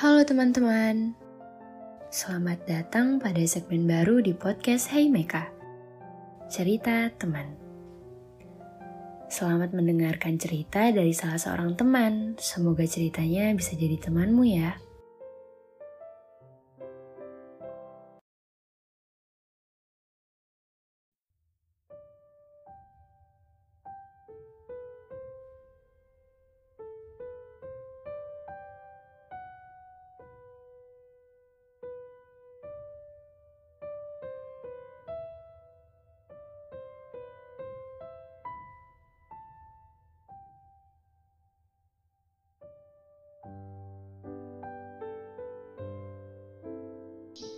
Halo teman-teman, selamat datang pada segmen baru di podcast Hey Meka, cerita teman. Selamat mendengarkan cerita dari salah seorang teman, semoga ceritanya bisa jadi temanmu ya.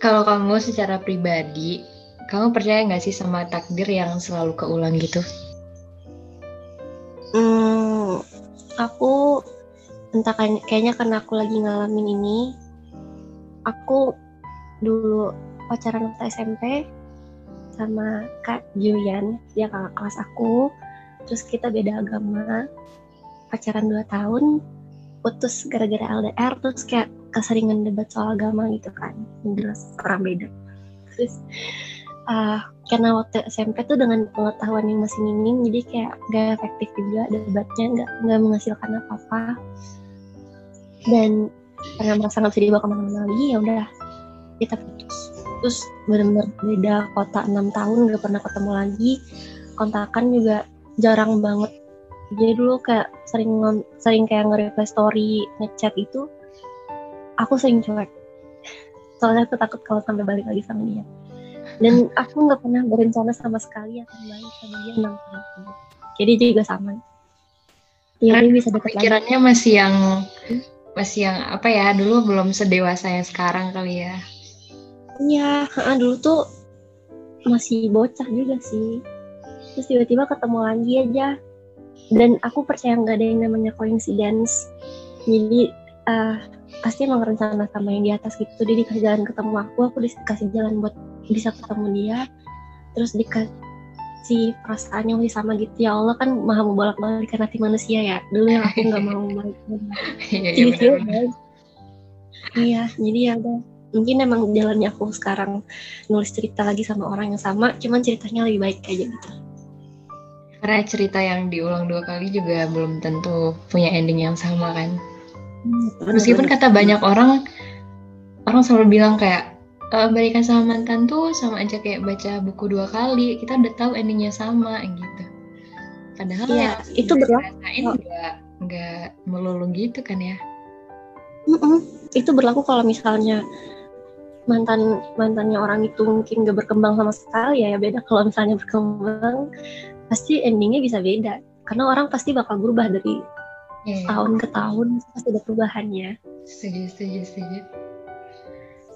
Kalau kamu secara pribadi, kamu percaya nggak sih sama takdir yang selalu keulang gitu? Hmm, aku entah kayaknya karena aku lagi ngalamin ini, aku dulu pacaran waktu SMP sama Kak Julian, dia kakak kelas aku, terus kita beda agama, pacaran 2 tahun, putus gara-gara LDR, terus kayak keseringan debat soal agama gitu kan. Jelas orang beda. Terus uh, karena waktu SMP tuh dengan pengetahuan yang masih minim jadi kayak gak efektif juga debatnya nggak nggak menghasilkan apa-apa. Dan karena merasa nggak bisa dibawa ke mana-mana lagi ya udah kita putus. Terus benar-benar beda kota enam tahun gak pernah ketemu lagi. Kontakan juga jarang banget. Jadi dulu kayak sering sering kayak nge-reply story ngechat itu aku sering cuek. Soalnya aku takut kalau sampai balik lagi sama dia. Dan aku nggak pernah berencana sama sekali akan balik sama dia enam tahun. Jadi juga sama. Ya dia bisa dekat pikirannya lagi. masih yang masih yang apa ya dulu belum sedewasa yang sekarang kali ya. Iya dulu tuh masih bocah juga sih. Terus tiba-tiba ketemu lagi aja. Dan aku percaya nggak ada yang namanya coincidence. Jadi uh, pasti emang rencana sama yang di atas gitu. Dia dikasih jalan ketemu aku aku dikasih jalan buat bisa ketemu dia. Terus dikasih perasaan yang masih sama gitu. Ya Allah kan maha bolak balikan hati manusia ya. Dulu yang aku nggak mau balik iya, iya, gitu iya jadi ya udah. Mungkin emang jalannya aku sekarang nulis cerita lagi sama orang yang sama cuman ceritanya lebih baik aja gitu. Karena cerita yang diulang dua kali juga belum tentu punya ending yang sama kan Meskipun kata banyak orang, orang selalu bilang kayak e, balikan sama mantan tuh sama aja kayak baca buku dua kali. Kita udah tahu endingnya sama gitu. Padahal ya, ya itu berlaku. nggak nggak melulu gitu kan ya? Mm -mm. Itu berlaku kalau misalnya mantan mantannya orang itu mungkin gak berkembang sama sekali ya, ya beda kalau misalnya berkembang pasti endingnya bisa beda karena orang pasti bakal berubah dari yeah. tahun ke tahun pasti ada perubahannya. Setuju setuju setuju.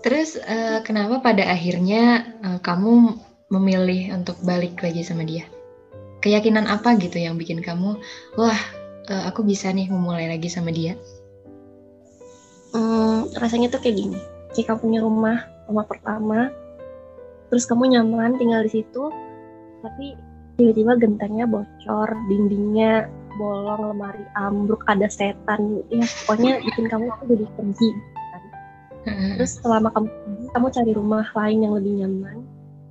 Terus uh, kenapa pada akhirnya uh, kamu memilih untuk balik lagi sama dia? Keyakinan apa gitu yang bikin kamu wah uh, aku bisa nih memulai lagi sama dia? Hmm, rasanya tuh kayak gini. Jika punya rumah rumah pertama terus kamu nyaman tinggal di situ tapi tiba-tiba gentengnya bocor dindingnya bolong lemari ambruk ada setan. Ya pokoknya bikin kamu aku jadi pergi. Kan. terus selama kamu pergi kamu cari rumah lain yang lebih nyaman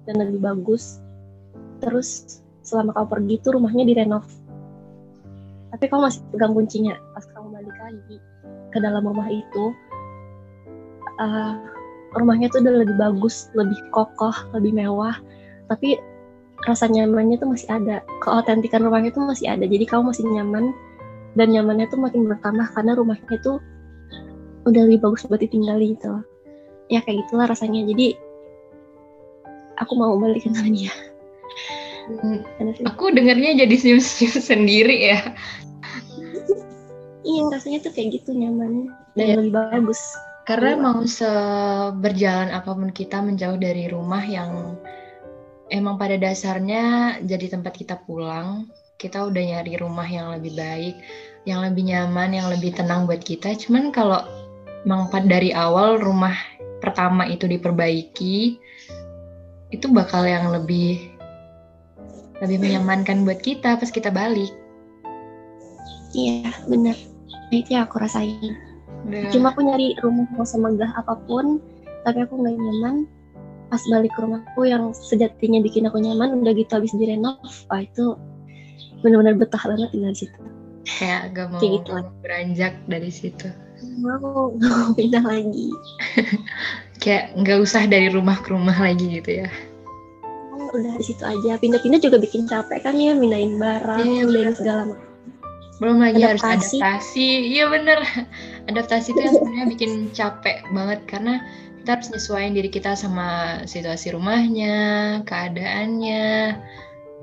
dan lebih bagus. Terus selama kamu pergi tuh rumahnya direnov. Tapi kamu masih pegang kuncinya. Pas kamu balik lagi ke dalam rumah itu uh, rumahnya tuh udah lebih bagus lebih kokoh lebih mewah. Tapi rasa nyamannya tuh masih ada. Keautentikan rumahnya tuh masih ada. Jadi kamu masih nyaman dan nyamannya tuh makin bertambah karena rumahnya tuh udah lebih bagus buat ditinggali gitu ya kayak gitulah rasanya. Jadi aku mau balik ke dia. Hmm, aku dengarnya jadi senyum-senyum sendiri ya. Iya rasanya tuh kayak gitu nyaman dan yeah. lebih bagus. Karena mau seberjalan apa pun kita menjauh dari rumah yang emang pada dasarnya jadi tempat kita pulang kita udah nyari rumah yang lebih baik yang lebih nyaman yang lebih tenang buat kita. Cuman kalau emang dari awal rumah pertama itu diperbaiki itu bakal yang lebih lebih menyamankan buat kita pas kita balik. Iya benar itu yang aku rasain. Udah. cuma aku nyari rumah mau semegah apa pun tapi aku nggak nyaman pas balik ke rumahku yang sejatinya bikin aku nyaman udah gitu habis direnov wah itu benar-benar betah banget tinggal di situ kayak gak mau Kayak gitu beranjak dari situ. mau mau pindah lagi Kayak nggak usah dari rumah ke rumah lagi gitu ya. udah di situ aja pindah-pindah juga bikin capek kan ya pindahin barang Iya, pindahin bener. segala macam Belum lagi harus Adaptasi. adaptasi. Iya bener. Adaptasi itu yang sebenarnya bikin capek banget karena kita harus nyesuaiin diri kita sama situasi rumahnya, keadaannya.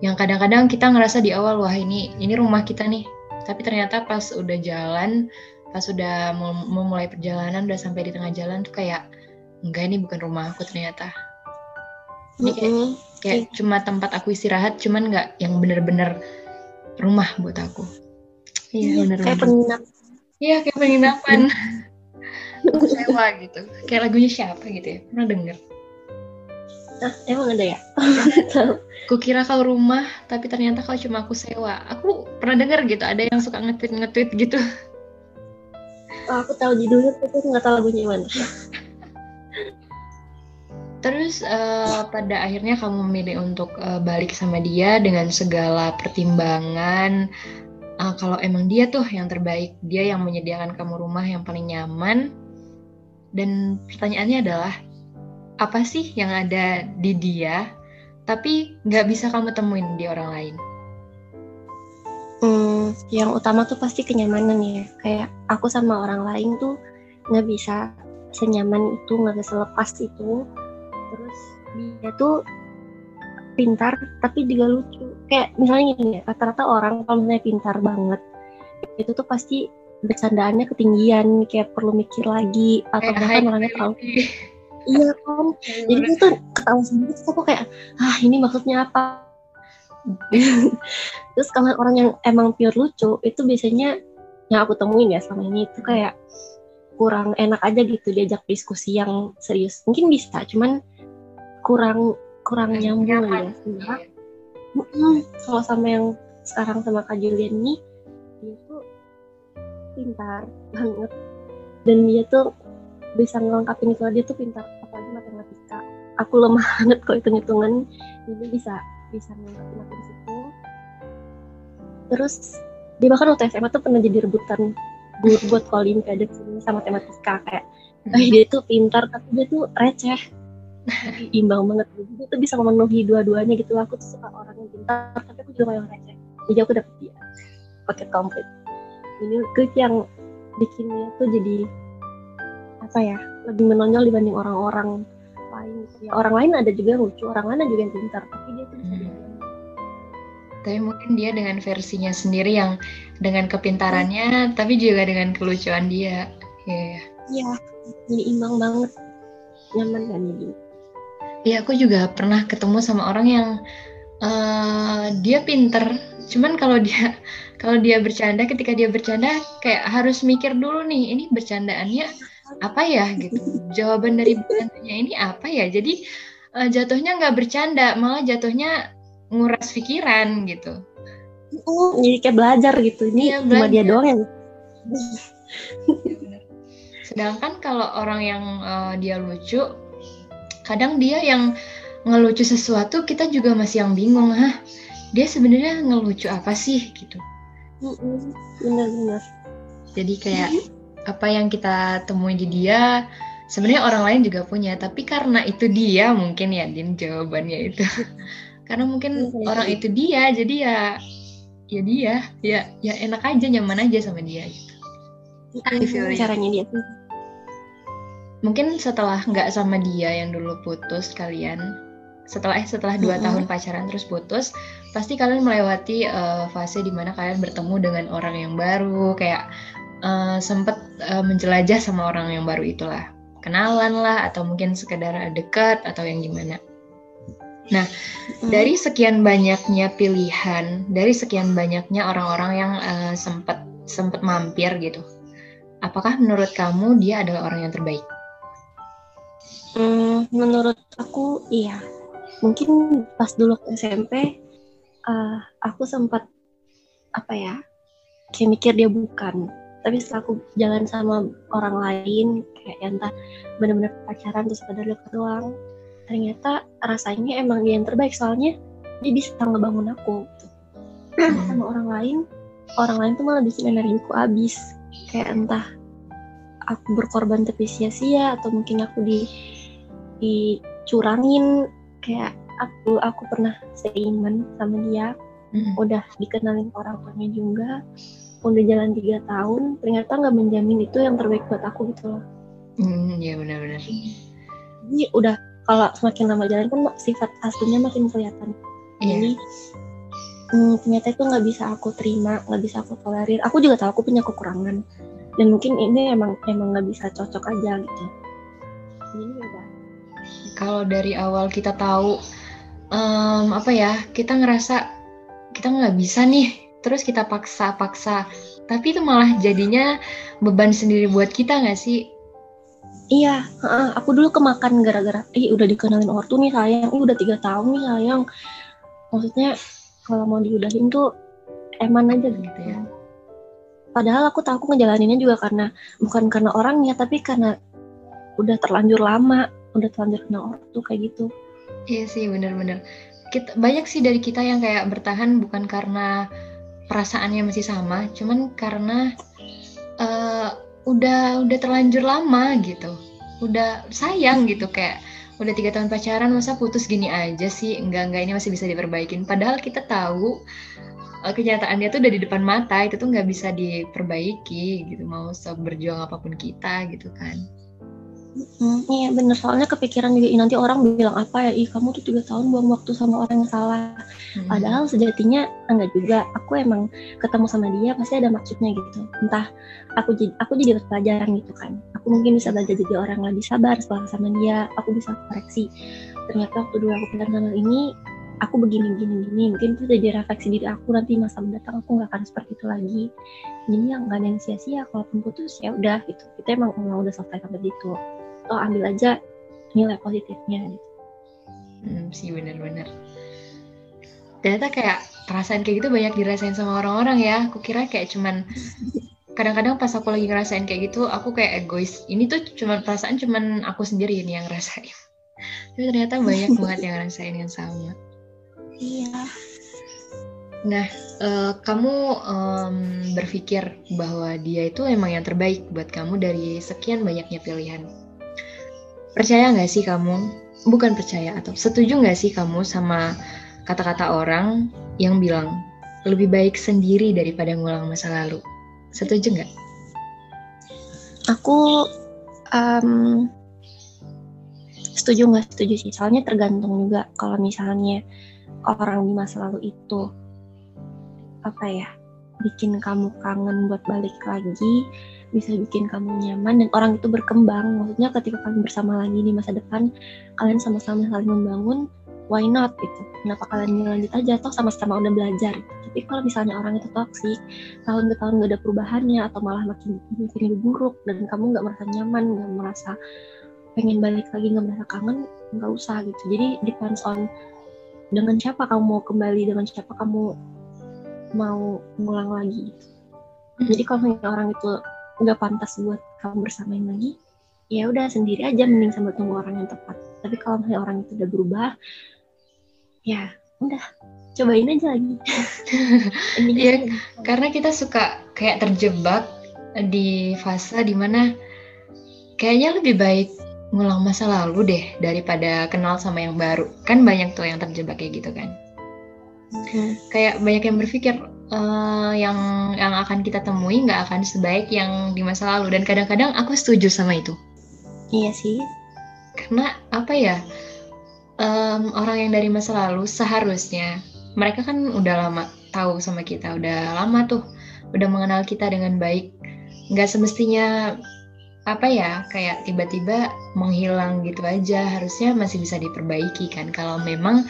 Yang kadang-kadang kita ngerasa di awal wah ini ini rumah kita nih. Tapi ternyata pas udah jalan, pas udah mau, mulai perjalanan udah sampai di tengah jalan tuh kayak enggak ini bukan rumah aku ternyata. Ini kayak Mm-mm. kayak cuma tempat aku istirahat cuman nggak yang bener-bener rumah buat aku iya bener kayak banget. penginap. Iya kayak penginapan. Aku sewa gitu. Kayak lagunya siapa gitu ya? Pernah denger? Ah emang ada ya? Aku kira kau rumah tapi ternyata kau cuma aku sewa. Aku pernah denger gitu ada yang suka nge-tweet nge-tweet gitu. Oh, aku tahu judulnya tapi nggak tahu lagunya mana. Terus eh, pada akhirnya kamu memilih untuk eh, balik sama dia dengan segala pertimbangan eh, kalau emang dia tuh yang terbaik dia yang menyediakan kamu rumah yang paling nyaman dan pertanyaannya adalah apa sih yang ada di dia tapi nggak bisa kamu temuin di orang lain Hmm, yang utama tuh pasti kenyamanan ya. Kayak aku sama orang lain tuh nggak bisa senyaman itu, nggak bisa lepas itu. Terus dia tuh pintar, tapi juga lucu. Kayak misalnya gini ya, rata-rata orang kalau misalnya pintar banget, itu tuh pasti bercandaannya ketinggian, kayak perlu mikir lagi, atau kayak bahkan orangnya terlalu quality. iya kan. Jadi dia tuh ketawa sendiri, aku kayak, ah ini maksudnya apa? Terus kalau orang yang emang pure lucu, itu biasanya yang aku temuin ya selama ini itu kayak kurang enak aja gitu diajak diskusi yang serius. Mungkin bisa, cuman kurang kurang nyambung ya. Sebenarnya kalau sama yang sekarang sama Kak Julian ini, dia tuh pintar banget. Dan dia tuh bisa ngelengkapin itu dia tuh pintar apalagi matematika. Aku lemah banget kok hitung hitungan jadi bisa bisa ngelengkapin aku di situ terus dia bahkan waktu SMA tuh pernah jadi rebutan buat buat olimpiade sama matematika kayak eh dia tuh pintar tapi dia tuh receh imbang banget. Jadi tuh bisa memenuhi dua-duanya gitu. Aku tuh suka orang yang pintar tapi aku juga yang receh jadi aku dapet dia. Paket komplit. Ini tuh yang bikin dia tuh jadi apa ya lebih menonjol dibanding orang-orang lain. Ya orang lain ada juga yang lucu orang lain ada juga yang pintar tapi dia tuh bisa Hmm. tapi mungkin dia dengan versinya sendiri yang dengan kepintarannya tapi juga dengan kelucuan dia. Iya. iya jadi imbang banget. Nyaman kan jadi Iya, aku juga pernah ketemu sama orang yang eh, dia pinter, cuman kalau dia kalau dia bercanda, ketika dia bercanda kayak harus mikir dulu nih, ini bercandaannya apa ya? gitu, jawaban dari bercandanya ini apa ya, jadi eh, jatuhnya nggak bercanda, malah jatuhnya nguras pikiran gitu. Oh, jadi kayak belajar gitu. Ini Iya, cuma dia doang. Yang Sedangkan kalau orang yang eh, dia lucu, kadang dia yang ngelucu sesuatu kita juga masih yang bingung, hah? Dia sebenarnya ngelucu apa sih gitu. Mm-mm, bener-bener Jadi kayak apa yang kita temui di dia sebenarnya orang lain juga punya, tapi karena itu dia mungkin ya Din jawabannya itu. karena mungkin Iya. orang itu dia, jadi ya ya dia, ya ya enak aja nyaman aja sama dia gitu. Caranya dia Mungkin setelah nggak sama dia yang dulu putus kalian, setelah eh setelah dua Mm-mm. tahun pacaran terus putus, pasti kalian melewati eh, fase di mana kalian bertemu dengan orang yang baru, kayak eh, sempet eh, menjelajah sama orang yang baru itulah, kenalan lah atau mungkin sekedar dekat atau yang gimana. Mm. Dari sekian banyaknya pilihan, dari sekian banyaknya orang-orang yang eh, sempet sempet mampir gitu, apakah menurut kamu dia adalah orang yang terbaik? Hmm, menurut aku iya. Mungkin pas dulu SMP, eh, aku sempat apa ya, kayak mikir dia bukan. tapi setelah aku jalan sama orang lain kayak yang entah benar-benar pacaran terus pada dekat doang ternyata rasanya emang dia yang terbaik soalnya dia bisa ngebangun aku gitu. sama orang lain orang lain tuh malah bikin energiku habis kayak entah aku berkorban tapi sia-sia atau mungkin aku di dicurangin. Kayak aku aku pernah seiman sama dia. Mm. udah dikenalin orang tuanya juga. Udah jalan tiga tahun ternyata nggak menjamin itu yang terbaik buat aku gitu loh. Mm, ya benar-benar. Jadi udah kalau semakin lama jalan kan sifat aslinya makin kelihatan. Yeah. jadi hmm, ternyata itu nggak bisa aku terima nggak bisa aku tolerir. Aku juga tahu aku punya kekurangan. Dan mungkin ini emang emang nggak bisa cocok aja gitu. Jadi udah kalau dari awal kita tahu um, apa ya kita ngerasa kita nggak bisa nih terus kita paksa-paksa. Tapi itu malah jadinya beban sendiri buat kita nggak sih? Iya, aku dulu kemakan gara-gara, ih udah dikenalin ortu nih sayang, ih udah tiga tahun nih sayang. Maksudnya kalau mau diudahin tuh eman aja gitu ya. Padahal aku tahu aku ngejalaninnya juga karena bukan karena orangnya tapi karena udah terlanjur lama, udah terlanjur kenal orang tuh kayak gitu. Iya sih bener-bener. Kita banyak sih dari kita yang kayak bertahan bukan karena perasaannya masih sama, cuman karena uh, udah udah terlanjur lama gitu, udah sayang gitu kayak udah tiga tahun pacaran masa putus gini aja sih? Enggak enggak ini masih bisa diperbaikin. Padahal kita tahu uh, kenyataannya tuh udah di depan mata itu tuh nggak bisa diperbaiki gitu. Mau seberjuang apa pun kita gitu kan Hmm, iya bener. Soalnya kepikiran juga nanti orang bilang apa ya? Ih kamu tuh tiga tahun buang waktu sama orang yang salah. Hmm. padahal sejatinya enggak juga. Aku emang ketemu sama dia pasti ada maksudnya gitu. Entah aku jadi aku jadi pelajaran gitu kan. Aku mungkin bisa belajar jadi orang yang lebih sabar setelah sama dia. Aku bisa koreksi. Ternyata waktu dulu aku kenal sama ini aku begini begini begini. Mungkin itu jadi refleksi diri aku. Nanti masa mendatang aku nggak akan seperti itu lagi. Jadi yang nggak ada yang sia-sia. Kalaupun putus ya udah gitu. Kita emang, emang udah selesai sampai itu oh ambil aja nilai positifnya gitu. Hmm, sih bener-bener. Ternyata kayak perasaan kayak gitu banyak dirasain sama orang-orang ya. Aku kira kayak cuman kadang-kadang pas aku lagi ngerasain kayak gitu, aku kayak egois. Ini tuh cuman perasaan cuman aku sendiri ini yang ngerasain. Tapi ternyata banyak banget yang ngerasain yang sama. Iya. Nah, uh, kamu um, berpikir bahwa dia itu emang yang terbaik buat kamu dari sekian banyaknya pilihan. Percaya nggak sih kamu? Bukan percaya atau setuju nggak sih kamu sama kata-kata orang yang bilang lebih baik sendiri daripada ngulang masa lalu? Setuju nggak? Aku um, setuju nggak setuju sih. Soalnya tergantung juga kalau misalnya orang di masa lalu itu apa ya bikin kamu kangen buat balik lagi bisa bikin kamu nyaman dan orang itu berkembang. Maksudnya ketika kalian bersama lagi di masa depan, kalian sama-sama saling membangun, why not gitu. Kenapa kalian lanjut aja, toh sama-sama udah belajar. Tapi kalau misalnya orang itu toksik, tahun ke tahun gak ada perubahannya atau malah makin makin lebih buruk dan kamu nggak merasa nyaman, nggak merasa pengen balik lagi, nggak merasa kangen, nggak usah gitu. Jadi depends on dengan siapa kamu mau kembali, dengan siapa kamu mau ngulang lagi. Jadi kalau orang itu nggak pantas buat kamu bersamain lagi ya udah sendiri aja mending sambil tunggu orang yang tepat. Tapi kalau misalnya orang itu udah berubah ya udah cobain aja lagi. Iya, karena kita suka kayak terjebak di fase di mana kayaknya lebih baik ngulang masa lalu deh daripada kenal sama yang baru. Kan banyak tuh yang terjebak kayak gitu kan. Hmm. kayak banyak yang berpikir uh, yang yang akan kita temui nggak akan sebaik yang di masa lalu. Dan kadang-kadang aku setuju sama itu. Iya sih. Karena apa ya um, orang yang dari masa lalu seharusnya mereka kan udah lama tahu sama kita udah lama tuh udah mengenal kita dengan baik. Nggak semestinya apa ya kayak tiba-tiba menghilang gitu aja. Harusnya masih bisa diperbaiki kan. Kalau memang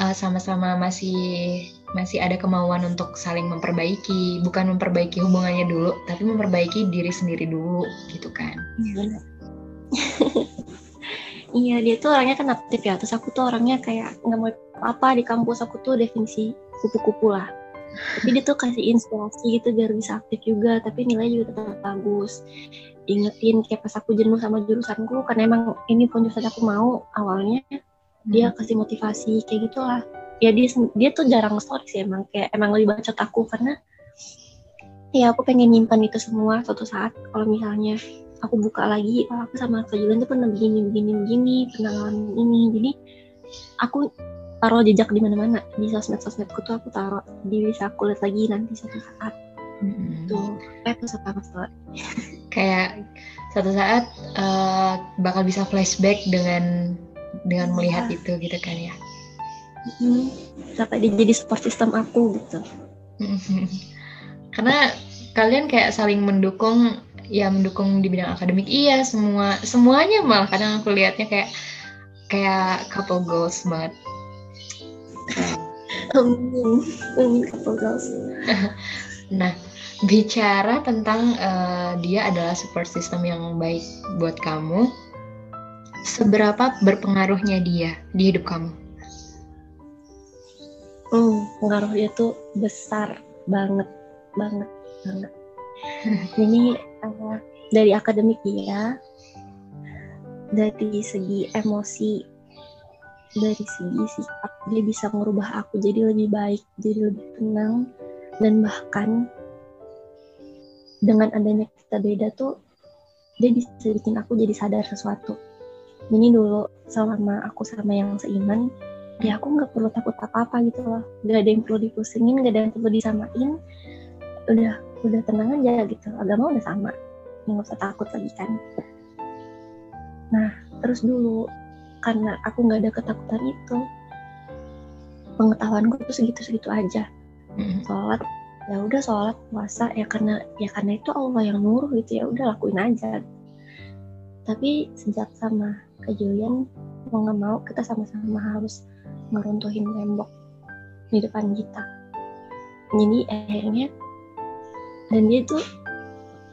uh, sama-sama masih masih ada kemauan untuk saling memperbaiki, bukan memperbaiki hubungannya dulu, tapi memperbaiki diri sendiri dulu, gitu kan? Iya, iya dia tuh orangnya kan aktif ya, terus aku tuh orangnya kayak nggak mau apa di kampus aku tuh definisi kupu-kupu lah. tapi dia tuh kasih inspirasi gitu biar bisa aktif juga tapi nilai juga tetap bagus ingetin kayak pas aku jenuh sama jurusanku karena emang ini pun jurusan aku mau awalnya dia kasih motivasi kayak gitulah ya dia dia tuh jarang story sih emang kayak emang lebih bacot aku karena ya aku pengen nyimpan itu semua suatu saat kalau misalnya aku buka lagi oh, aku sama Kak Julian tuh pernah begini begini begini pernah ngalamin ini. Jadi aku taruh jejak di mana-mana di sosmed sosmedku tuh aku taruh jadi bisa aku lihat lagi nanti suatu saat. Mm-mm. tuh kayak tuh sama story kayak suatu saat uh, bakal bisa flashback dengan dengan melihat itu gitu kan ya hmm, sampai dia jadi support system aku gitu. Karena kalian kayak saling mendukung ya mendukung di bidang akademik. Iya semua semuanya malah. Kadang aku lihatnya kayak kayak couple goals banget. Amin amin couple goals. Nah bicara tentang uh, dia adalah support system yang baik buat kamu seberapa berpengaruhnya dia di hidup kamu hmm, pengaruh dia tuh besar banget banget banget. Ini uh, dari akademik dia dari segi emosi dari segi sikap dia bisa merubah aku jadi lebih baik jadi lebih tenang dan bahkan dengan adanya kita beda tuh dia bisa bikin aku jadi sadar sesuatu. Ini dulu selama aku sama yang seiman ya aku nggak perlu takut apa-apa gitu loh. Gak ada yang perlu dipusingin gak ada yang perlu disamain. Udah udah tenang aja gitu. Agama udah sama. Nggak usah takut lagi kan. Nah terus dulu karena aku nggak ada ketakutan itu pengetahuanku tuh segitu-segitu aja. Sholat ya udah sholat puasa ya karena ya karena itu Allah yang nuruh gitu ya udah lakuin aja. Tapi sejak sama kejadian mau nggak mau kita sama-sama harus ngeruntuhin tembok di depan kita. Jadi akhirnya dan dia tuh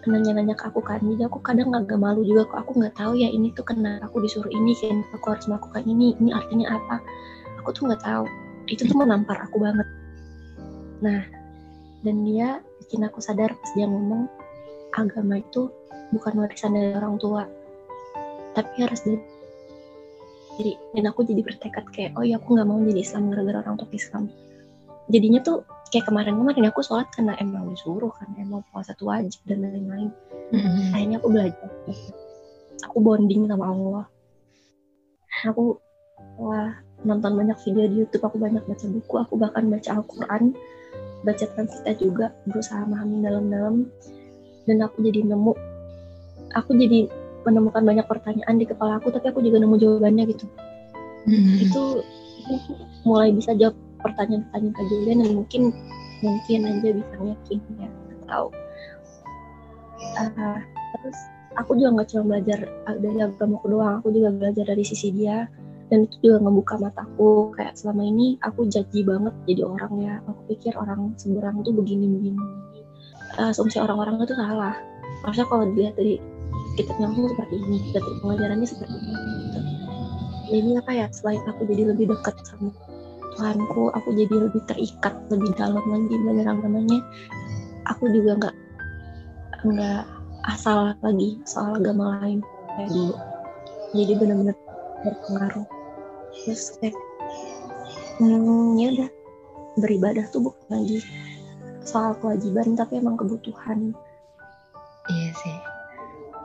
nanya-nanya ke aku kan. Jadi aku kadang agak malu juga kok aku nggak tahu ya ini tuh kenapa aku disuruh ini kenapa aku harus melakukan ini ini artinya apa? Aku tuh nggak tahu. Itu tuh menampar aku banget. Nah dan dia bikin aku sadar pas dia ngomong agama itu bukan warisan dari orang tua tapi harus dari diri dan aku jadi bertekad kayak oh ya aku nggak mau jadi Islam gara-gara orang tua Islam. Jadinya tuh kayak kemarin-kemarin aku sholat karena emang disuruh kan emang puasa itu wajib dan lain-lain. Mm-mm. akhirnya aku belajar. Aku bonding sama Allah. Aku wah nonton banyak video di YouTube aku banyak baca buku aku bahkan baca Al-Quran baca transita juga berusaha memahami dalam-dalam. Dan aku jadi nemu aku jadi menemukan banyak pertanyaan di kepala aku tapi aku juga nemu jawabannya gitu. Mm-mm. itu mulai bisa jawab pertanyaan-pertanyaan Kak Julian dan mungkin mungkin aja bisa yakin ya. Nggak tahu. Ah, terus aku juga nggak cuma belajar ah, dari agamaku doang aku juga belajar dari sisi dia dan itu juga ngebuka mataku kayak selama ini aku judgy banget jadi orang ya. Aku pikir orang seberang tuh begini begini begini. Ah, asumsi orang-orang itu salah. Harusnya kalau dilihat dari kitabnya langsung seperti ini dari pengajarannya seperti ini gitu. jadi apa ya selain aku jadi lebih dekat sama Tuhanku aku jadi lebih terikat lebih dalam lagi belajar agamanya aku juga nggak nggak asal lagi soal agama lain kayak dulu jadi benar-benar berpengaruh terus kayak hmm, ya udah beribadah tuh bukan lagi soal kewajiban tapi emang kebutuhan.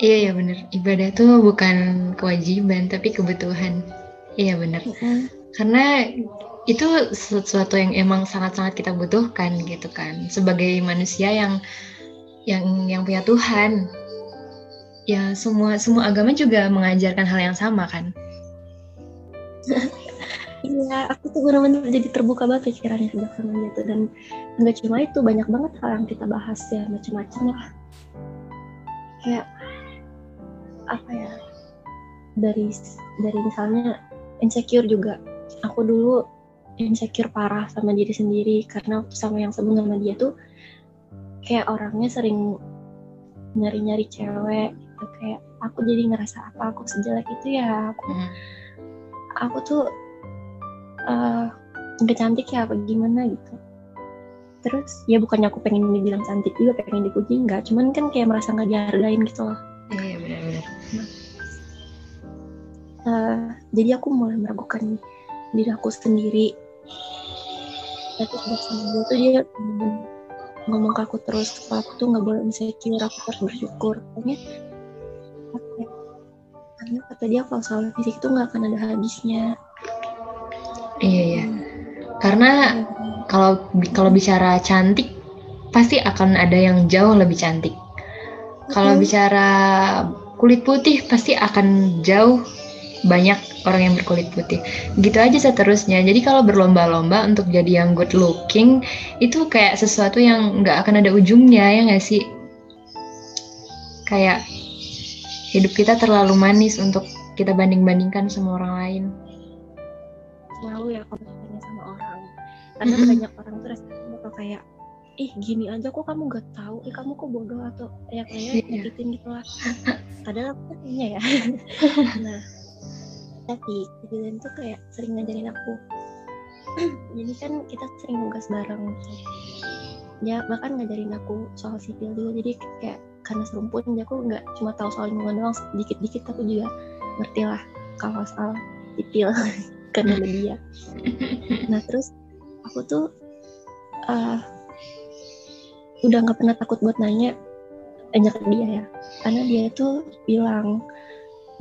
Iya ya bener. Ibadah tuh bukan kewajiban tapi kebutuhan. Iya bener. Karena itu sesuatu yang emang sangat-sangat kita butuhkan gitu kan. Sebagai manusia yang yang yang punya Tuhan. Ya semua semua agama juga mengajarkan hal yang sama kan. Iya, aku tuh benar-benar jadi terbuka banget pikirannya sejak sama dia tuh dan nggak cuma itu banyak banget hal yang kita bahas ya macam-macam lah. Kayak apa ya dari dari misalnya insecure juga. Aku dulu insecure parah sama diri sendiri karena sama yang sebelum sama dia tuh kayak orangnya sering nyari-nyari cewek gitu kayak aku jadi ngerasa apa aku sejelek itu ya aku Hmm. aku tuh nggak cantik ya apa gimana gitu terus ya bukannya aku pengen dibilang cantik juga pengen dipuji enggak cuman kan kayak merasa nggak dihargain gitu loh uh, jadi aku mulai meragukan diri aku sendiri. Tapi sama dia tuh dia ngomong ke aku terus kalau aku tuh nggak boleh insecure aku harus bersyukur. Pokoknya karena kata dia kalau soal fisik itu nggak akan ada habisnya. Iya iya. Karena kalau kalau bicara cantik pasti akan ada yang jauh lebih cantik. Kalau bicara kulit putih pasti akan jauh banyak orang yang berkulit putih. Gitu aja seterusnya. Jadi kalau berlomba-lomba untuk jadi yang good looking itu kayak sesuatu yang nggak akan ada ujungnya ya nggak sih? Kayak hidup kita terlalu manis untuk kita banding-bandingkan sama orang lain. Selalu ya kalau tanya sama orang. Karena mm -hmm. banyak orang tuh rasanya bakal kayak ih gini aja kok kamu gak tahu ih kamu kok bodoh atau ya kayak yeah. nyakitin gitu lah padahal aku punya ya nah tapi kejadian tuh kayak sering ngajarin aku. Jadi kan kita sering nugas bareng ya bahkan ngajarin aku soal sipil juga. Jadi kayak karena serumpun jadi aku nggak cuma tahu soal lingkungan doang sedikit-dikit tapi juga ngerti lah kalau soal sipil karena dia nah terus aku tuh uh, udah nggak pernah takut buat nanya banyak dia ya. Karena dia itu bilang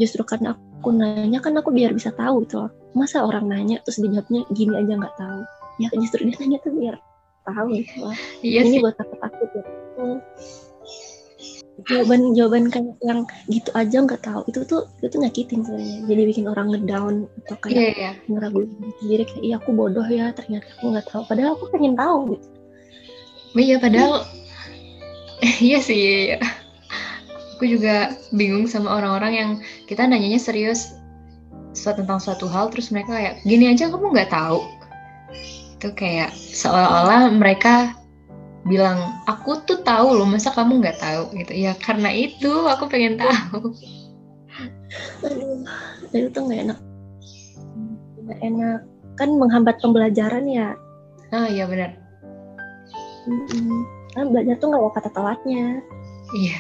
justru karena aku aku nanya kan aku biar bisa tahu gitu loh. Masa orang nanya terus dijawabnya gini aja nggak tahu? Ya. Justru dia nanya tuh biar tahu gitu loh. Iya ini sih. buat takut takut ya. Jawaban jawaban kayak yang gitu aja nggak tahu. Itu tuh itu tuh nyakitin sebenarnya. Jadi bikin orang ngedown atau kayak yeah, yeah. ngeraguin sendiri kayak iya aku bodoh ya ternyata aku nggak tahu. Padahal aku pengen tahu gitu. Iya padahal iya sih. iya aku juga bingung sama orang-orang yang kita nanyanya serius suatu tentang suatu hal terus mereka kayak gini aja kamu nggak tahu. Itu kayak seolah-olah mereka bilang aku tuh tahu loh masa kamu nggak tahu? Gitu. Ya karena itu aku pengen tahu. Aduh itu tuh nggak enak. Nggak enak. Kan menghambat pembelajaran ya. Ah iya benar. Mm kan belajar tuh nggak ada kata telatnya iya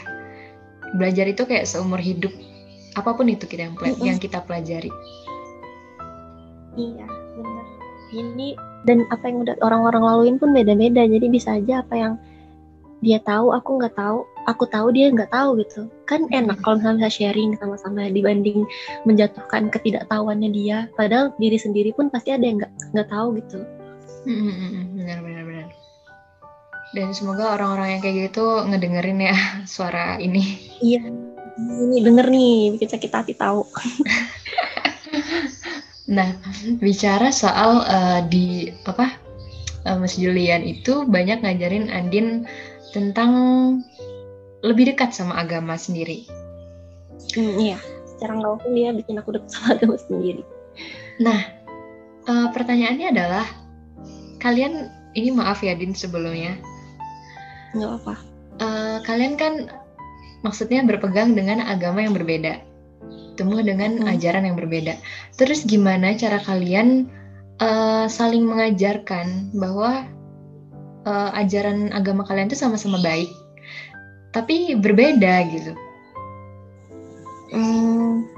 belajar itu kayak seumur hidup. Apa pun itu kita yang mm -hmm. yang kita pelajari. Iya benar. Ini dan apa yang udah orang-orang laluin pun beda-beda. Jadi bisa aja apa yang dia tahu aku nggak tahu. Aku tahu dia nggak tahu gitu. Kan enak kalau misalnya bisa sharing sama-sama dibanding menjatuhkan ketidaktahuannya dia. Padahal diri sendiri pun pasti ada yang nggak nggak tahu gitu. Benar benar benar dan semoga orang-orang yang kayak gitu ngedengerin ya suara ini. Iya, ini denger nih, bikin sakit hati tahu. nah, bicara soal uh, di apa uh, Mas Julian itu banyak ngajarin Andin tentang lebih dekat sama agama sendiri. Hmm, iya, secara nggak langsung dia bikin aku dekat sama agama sendiri. Nah, uh, pertanyaannya adalah kalian ini maaf ya Din sebelumnya nggak apa uh, kalian kan maksudnya berpegang dengan agama yang berbeda. Temu dengan hmm. ajaran yang berbeda. Terus gimana cara kalian uh, saling mengajarkan bahwa uh, ajaran agama kalian itu sama-sama baik tapi berbeda gitu? Hmm,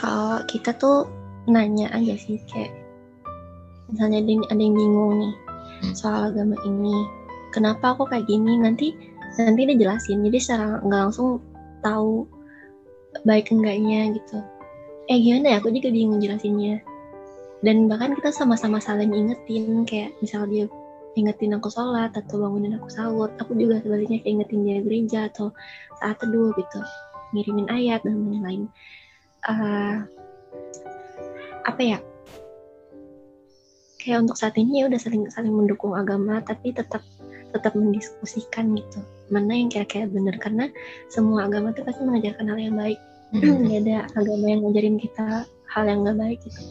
kalau kita tuh nanya aja sih kayak misalnya ada yang bingung nih hmm. soal agama ini kenapa aku kayak gini? Nanti nanti dia jelasin. Jadi secara nggak langsung tahu baik enggaknya gitu. Eh gimana ya? Aku juga bingung jelasinnya. Dan bahkan kita sama-sama saling ingetin. Kayak misal dia ingetin aku sholat atau bangunin aku sahur aku juga sebaliknya kayak ingetin dia gereja atau saat teduh gitu. Ngirimin ayat dan lain-lain. Uh, apa ya? Kayak untuk saat ini ya udah saling saling mendukung agama tapi tetap tetap mendiskusikan gitu. Mana yang kira-kira benar? Karena semua agama itu pasti mengajarkan hal yang baik. Mm-hmm. Gak ada agama yang ngajarin kita hal yang nggak baik gitu.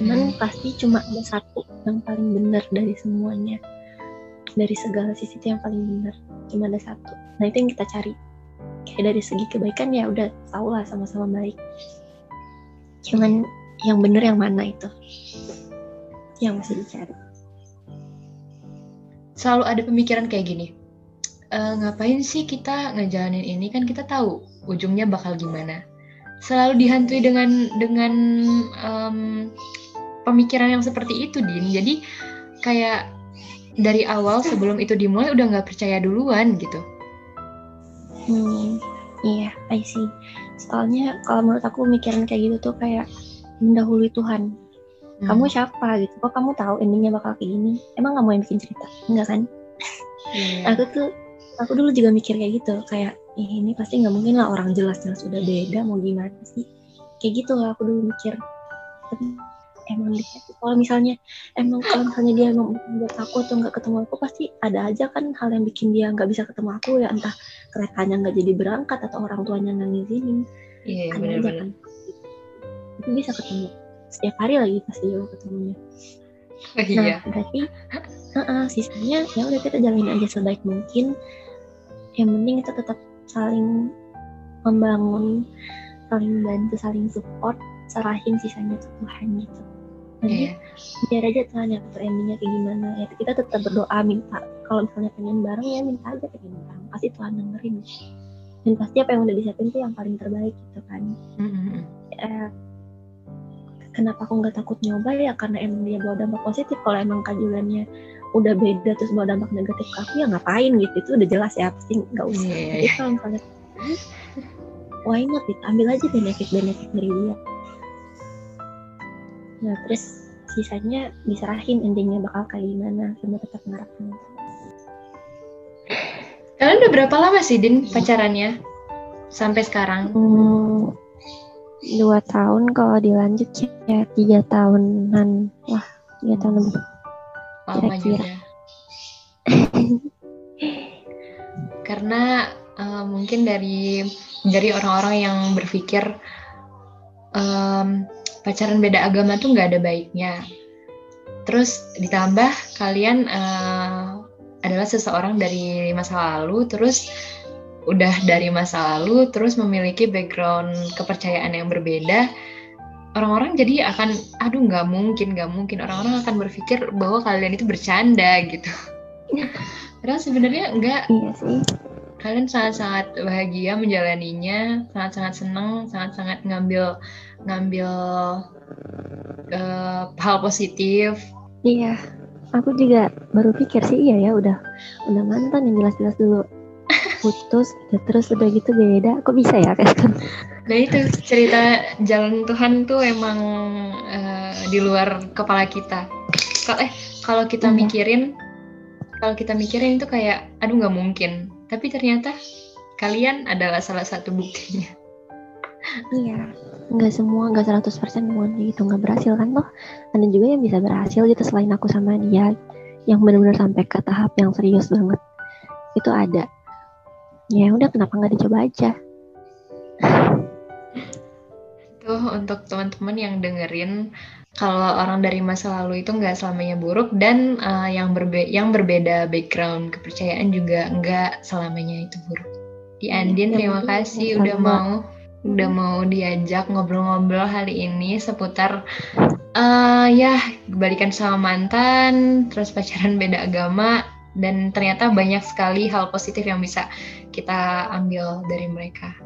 Cuman hmm. pasti cuma ada satu yang paling benar dari semuanya. Dari segala sisi itu yang paling benar. Cuma ada satu. Nah itu yang kita cari. Kayak dari segi kebaikan ya udah tau lah sama-sama baik. Cuman yang benar yang mana itu? Yang masih dicari selalu ada pemikiran kayak gini e, ngapain sih kita ngejalanin ini? Kan kita tahu ujungnya bakal gimana. Selalu dihantui dengan dengan um, pemikiran yang seperti itu din. Jadi kayak dari awal sebelum itu dimulai udah nggak percaya duluan gitu. Hmm iya I see. Soalnya kalau menurut aku mikiran kayak gitu tuh kayak mendahului Tuhan hmm. kamu siapa gitu? Kok kamu tahu endingnya bakal kayak gini. Emang kamu yang bikin cerita? Enggak kan? Yeah. aku tuh aku dulu juga mikir kayak gitu. Kayak eh, ini pasti nggak mungkin lah orang jelas-jelas udah beda mau gimana sih? Kayak gitu lah aku dulu mikir. Tapi emang kalau misalnya emang kalau misalnya dia emang buat aku atau nggak ketemu aku pasti ada aja kan hal yang bikin dia nggak bisa ketemu aku ya. Entah keretanya nggak jadi berangkat atau orang tuanya nggak ngizinin. Iya, ada aja kan? Itu bisa ketemu setiap hari lagi pasti ya ketemunya. Oh, iya. nah berarti uh -uh, sisanya ya udah kita jalanin aja sebaik mungkin. Yang penting kita tetap saling membangun saling bantu saling support serahin sisanya ke Tuhan gitu. Nanti yeah. biar aja Tuhan yang atur endingnya kayak gimana ya kita tetap berdoa minta. Kalau misalnya pengen bareng ya minta aja pengen bareng. Pasti Tuhan dengerin. Dan pasti apa yang udah disiapin tuh yang paling terbaik gitu kan. Mm-hmm. eh, kenapa aku nggak takut nyoba ya? Karena emang dia bawa dampak positif. Kalau emang kajulannya udah beda terus bawa dampak negatif ke aku ya ngapain gitu? Itu udah jelas ya pasti nggak usah. Yeah, yeah. kalau misalnya why not gitu? Ambil aja benefit benefit dari dia. Nah terus sisanya diserahin endingnya bakal kayak gimana? Sama tetap ngarepin kalian udah berapa lama sih din pacarannya? Sampai sekarang? Hmm, dua tahun kalau dilanjut ya tiga tahunan. Lah tiga tahun lebih. Lama juga. Karena uh, mungkin dari dari orang-orang yang berpikir um, pacaran beda agama tuh nggak ada baiknya. Terus ditambah kalian uh, adalah seseorang dari masa lalu terus udah dari masa lalu terus memiliki background kepercayaan yang berbeda orang-orang jadi akan aduh nggak mungkin nggak mungkin. Orang-orang akan berpikir bahwa kalian itu bercanda gitu. Padahal sebenarnya enggak iya sih. Kalian sangat-sangat bahagia menjalaninya sangat-sangat senang sangat-sangat ngambil ngambil uh, hal positif. Iya. Aku juga baru pikir sih iya ya udah udah mantan yang jelas-jelas dulu putus ya terus udah gitu beda. Kok bisa ya kayak nah itu cerita jalan Tuhan tuh emang uh, di luar kepala kita. Kalau eh kalau kita hmm. mikirin kalau kita mikirin itu kayak aduh nggak mungkin. Tapi ternyata kalian adalah salah satu buktinya. Iya. Nggak semua nggak 100% semuanya gitu nggak berhasil kan loh ada juga yang bisa berhasil gitu selain aku sama dia yang benar-benar sampai ke tahap yang serius banget. Itu ada ya udah kenapa nggak dicoba aja? Tuh untuk teman-teman yang dengerin kalau orang dari masa lalu itu nggak selamanya buruk dan uh, yang berbe yang berbeda background kepercayaan juga nggak selamanya itu buruk. Di iya, Andin ya, terima kasih udah mau udah mau diajak ngobrol-ngobrol hari ini seputar uh, ya balikan sama mantan, terus pacaran beda agama dan ternyata banyak sekali hal positif yang bisa kita ambil dari mereka.